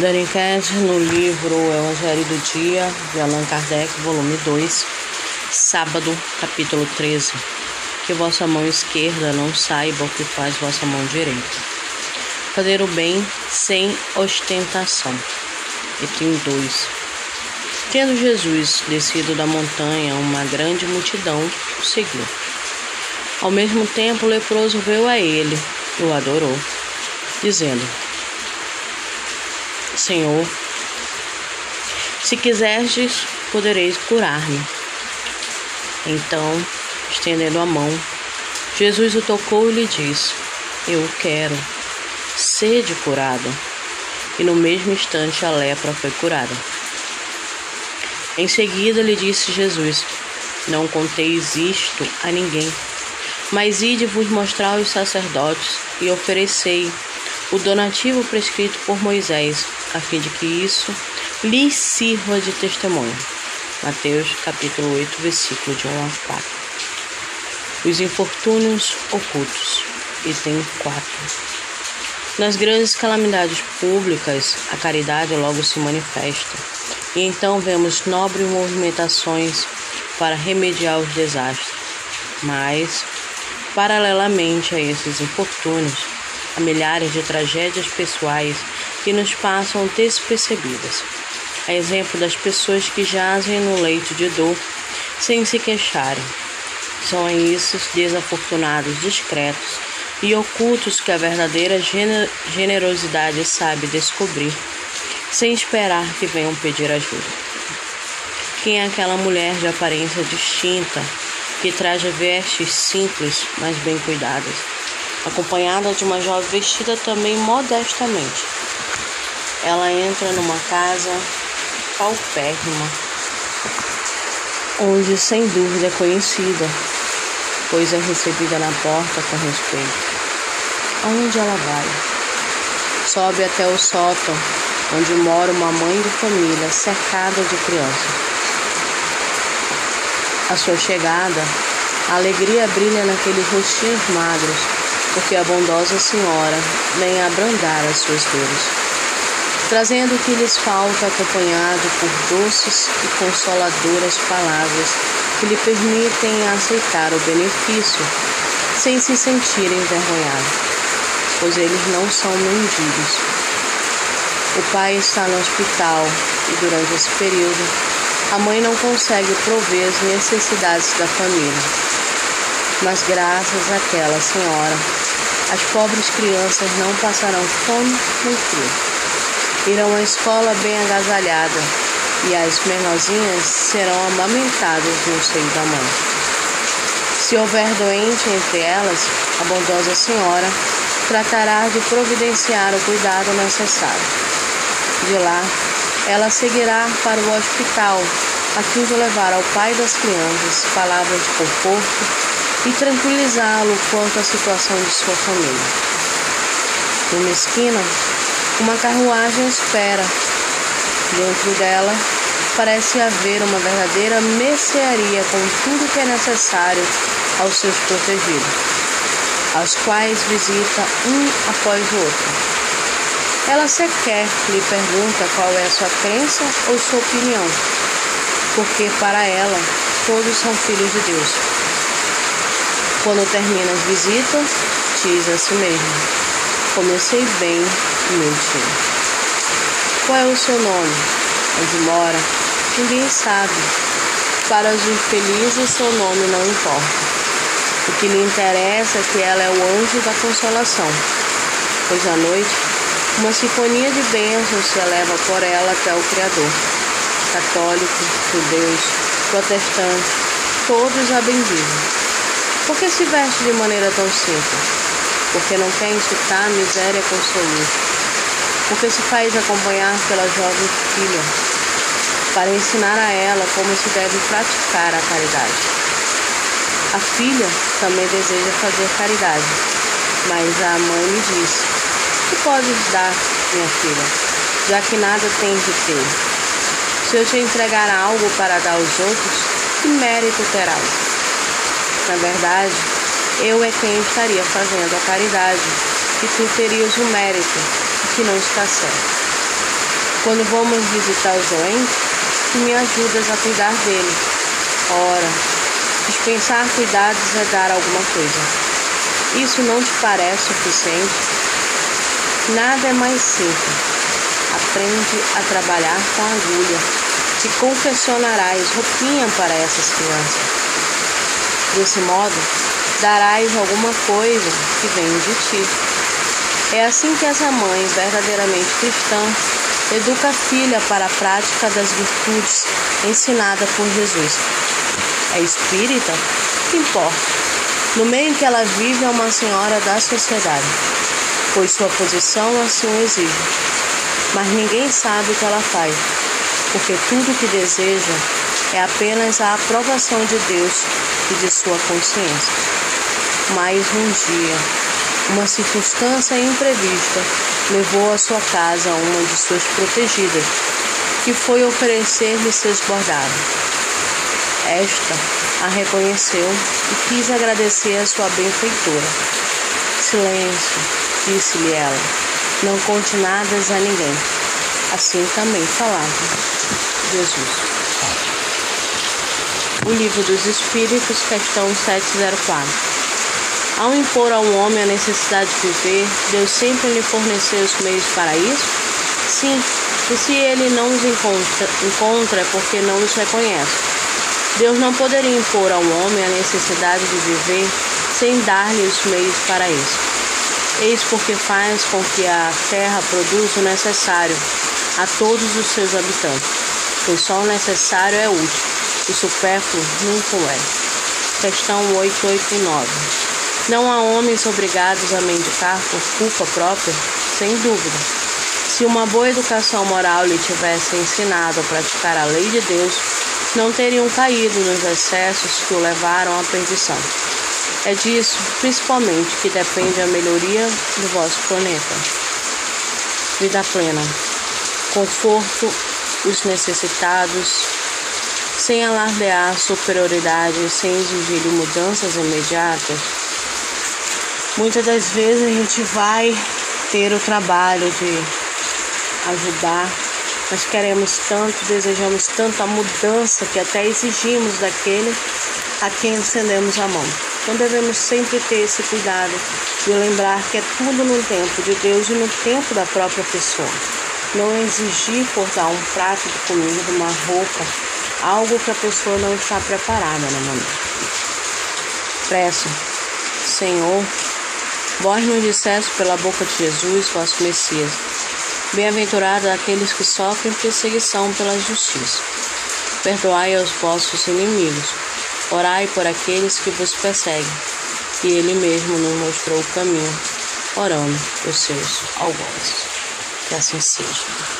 Dani no livro Evangelho do Dia, de Allan Kardec, volume 2, sábado, capítulo 13. Que vossa mão esquerda não saiba o que faz vossa mão direita. Fazer o bem sem ostentação. Item 2. Tendo Jesus descido da montanha, uma grande multidão o seguiu. Ao mesmo tempo, o leproso veio a ele e o adorou, dizendo: Senhor, se quiserdes, podereis curar-me. Então, estendendo a mão, Jesus o tocou e lhe disse: Eu quero, sede curado. E no mesmo instante a lepra foi curada. Em seguida lhe disse Jesus: Não conteis isto a ninguém, mas ide vos mostrar aos sacerdotes e oferecei o donativo prescrito por Moisés, a fim de que isso lhes sirva de testemunho. Mateus capítulo 8, versículo de 1 a 4. Os infortúnios ocultos, item 4. Nas grandes calamidades públicas, a caridade logo se manifesta, e então vemos nobres movimentações para remediar os desastres. Mas, paralelamente a esses infortúnios, há milhares de tragédias pessoais que nos passam despercebidas. A exemplo das pessoas que jazem no leito de dor sem se queixarem. São esses desafortunados discretos e ocultos que a verdadeira generosidade sabe descobrir, sem esperar que venham pedir ajuda. Quem é aquela mulher de aparência distinta, que traz vestes simples, mas bem cuidadas, acompanhada de uma jovem vestida também modestamente? Ela entra numa casa paupérrima, onde sem dúvida é conhecida, pois é recebida na porta com respeito. Aonde ela vai? Sobe até o sótão, onde mora uma mãe de família cercada de crianças. A sua chegada, a alegria brilha naqueles rostinhos magros, porque a bondosa senhora vem abrandar as suas dores trazendo o que lhes falta, acompanhado por doces e consoladoras palavras que lhe permitem aceitar o benefício sem se sentirem envergonhados, pois eles não são mendigos. O pai está no hospital e durante esse período a mãe não consegue prover as necessidades da família. Mas graças àquela senhora, as pobres crianças não passarão fome nem frio irão à escola bem agasalhada e as menorzinhas serão amamentadas no seio da mãe. Se houver doente entre elas, a bondosa senhora tratará de providenciar o cuidado necessário. De lá, ela seguirá para o hospital a fim de levar ao pai das crianças palavras de conforto e tranquilizá-lo quanto à situação de sua família. Numa esquina, uma carruagem espera. Dentro dela parece haver uma verdadeira mercearia com tudo que é necessário aos seus protegidos, aos quais visita um após o outro. Ela sequer lhe pergunta qual é a sua crença ou sua opinião, porque para ela todos são filhos de Deus. Quando termina as visitas, diz a si mesmo: Comecei bem dia. Qual é o seu nome? Onde mora? Ninguém sabe. Para os infelizes, seu nome não importa. O que lhe interessa é que ela é o anjo da consolação, pois à noite uma sinfonia de bênçãos se eleva por ela até o Criador. Católicos, judeus, protestantes, todos a bendizem. Por que se veste de maneira tão simples? porque não quer incitar a miséria com seu luxo, porque se faz acompanhar pela jovem filha, para ensinar a ela como se deve praticar a caridade. A filha também deseja fazer caridade, mas a mãe lhe diz: Que podes dar, minha filha, já que nada tens de ter? Se eu te entregar algo para dar aos outros, que mérito terás? Na verdade, eu é quem estaria fazendo a caridade e tu terias o mérito, que não está certo. Quando vamos visitar os doentes, que me ajudas a cuidar dele. Ora, dispensar cuidados é dar alguma coisa. Isso não te parece suficiente? Nada é mais simples. Aprende a trabalhar com agulha e confeccionarás roupinha para essas crianças. Desse modo, darás alguma coisa que vem de ti. É assim que essa mãe, verdadeiramente cristã, educa a filha para a prática das virtudes ensinada por Jesus. É espírita? Que importa. No meio em que ela vive, é uma senhora da sociedade, pois sua posição assim o exige. Mas ninguém sabe o que ela faz, porque tudo o que deseja é apenas a aprovação de Deus e de sua consciência. Mais um dia, uma circunstância imprevista levou à sua casa uma de suas protegidas, que foi oferecer-lhe seus bordados. Esta a reconheceu e quis agradecer a sua benfeitora. Silêncio, disse-lhe ela, não conte nada a ninguém. Assim também falava Jesus. O Livro dos Espíritos, questão 704. Ao impor ao homem a necessidade de viver, Deus sempre lhe forneceu os meios para isso? Sim, e se ele não os encontra, encontra é porque não os reconhece. Deus não poderia impor ao homem a necessidade de viver sem dar-lhe os meios para isso. Eis porque faz com que a terra produza o necessário a todos os seus habitantes, pois só o necessário é útil, o supérfluo nunca é. Questão 889. Não há homens obrigados a mendicar por culpa própria? Sem dúvida. Se uma boa educação moral lhe tivesse ensinado a praticar a lei de Deus, não teriam caído nos excessos que o levaram à perdição. É disso, principalmente, que depende a melhoria do vosso planeta. Vida plena. Conforto os necessitados, sem alardear superioridade, sem exigir mudanças imediatas, Muitas das vezes a gente vai ter o trabalho de ajudar, mas queremos tanto, desejamos tanto a mudança que até exigimos daquele a quem estendemos a mão. Então devemos sempre ter esse cuidado de lembrar que é tudo no tempo de Deus e no tempo da própria pessoa. Não exigir por um prato de comida, uma roupa, algo que a pessoa não está preparada no momento. Peço, Senhor, Vós nos disseste pela boca de Jesus, vosso Messias. Bem-aventurado aqueles que sofrem perseguição pela justiça. Perdoai aos vossos inimigos. Orai por aqueles que vos perseguem. E ele mesmo nos mostrou o caminho, orando os seus algozes. Que assim seja.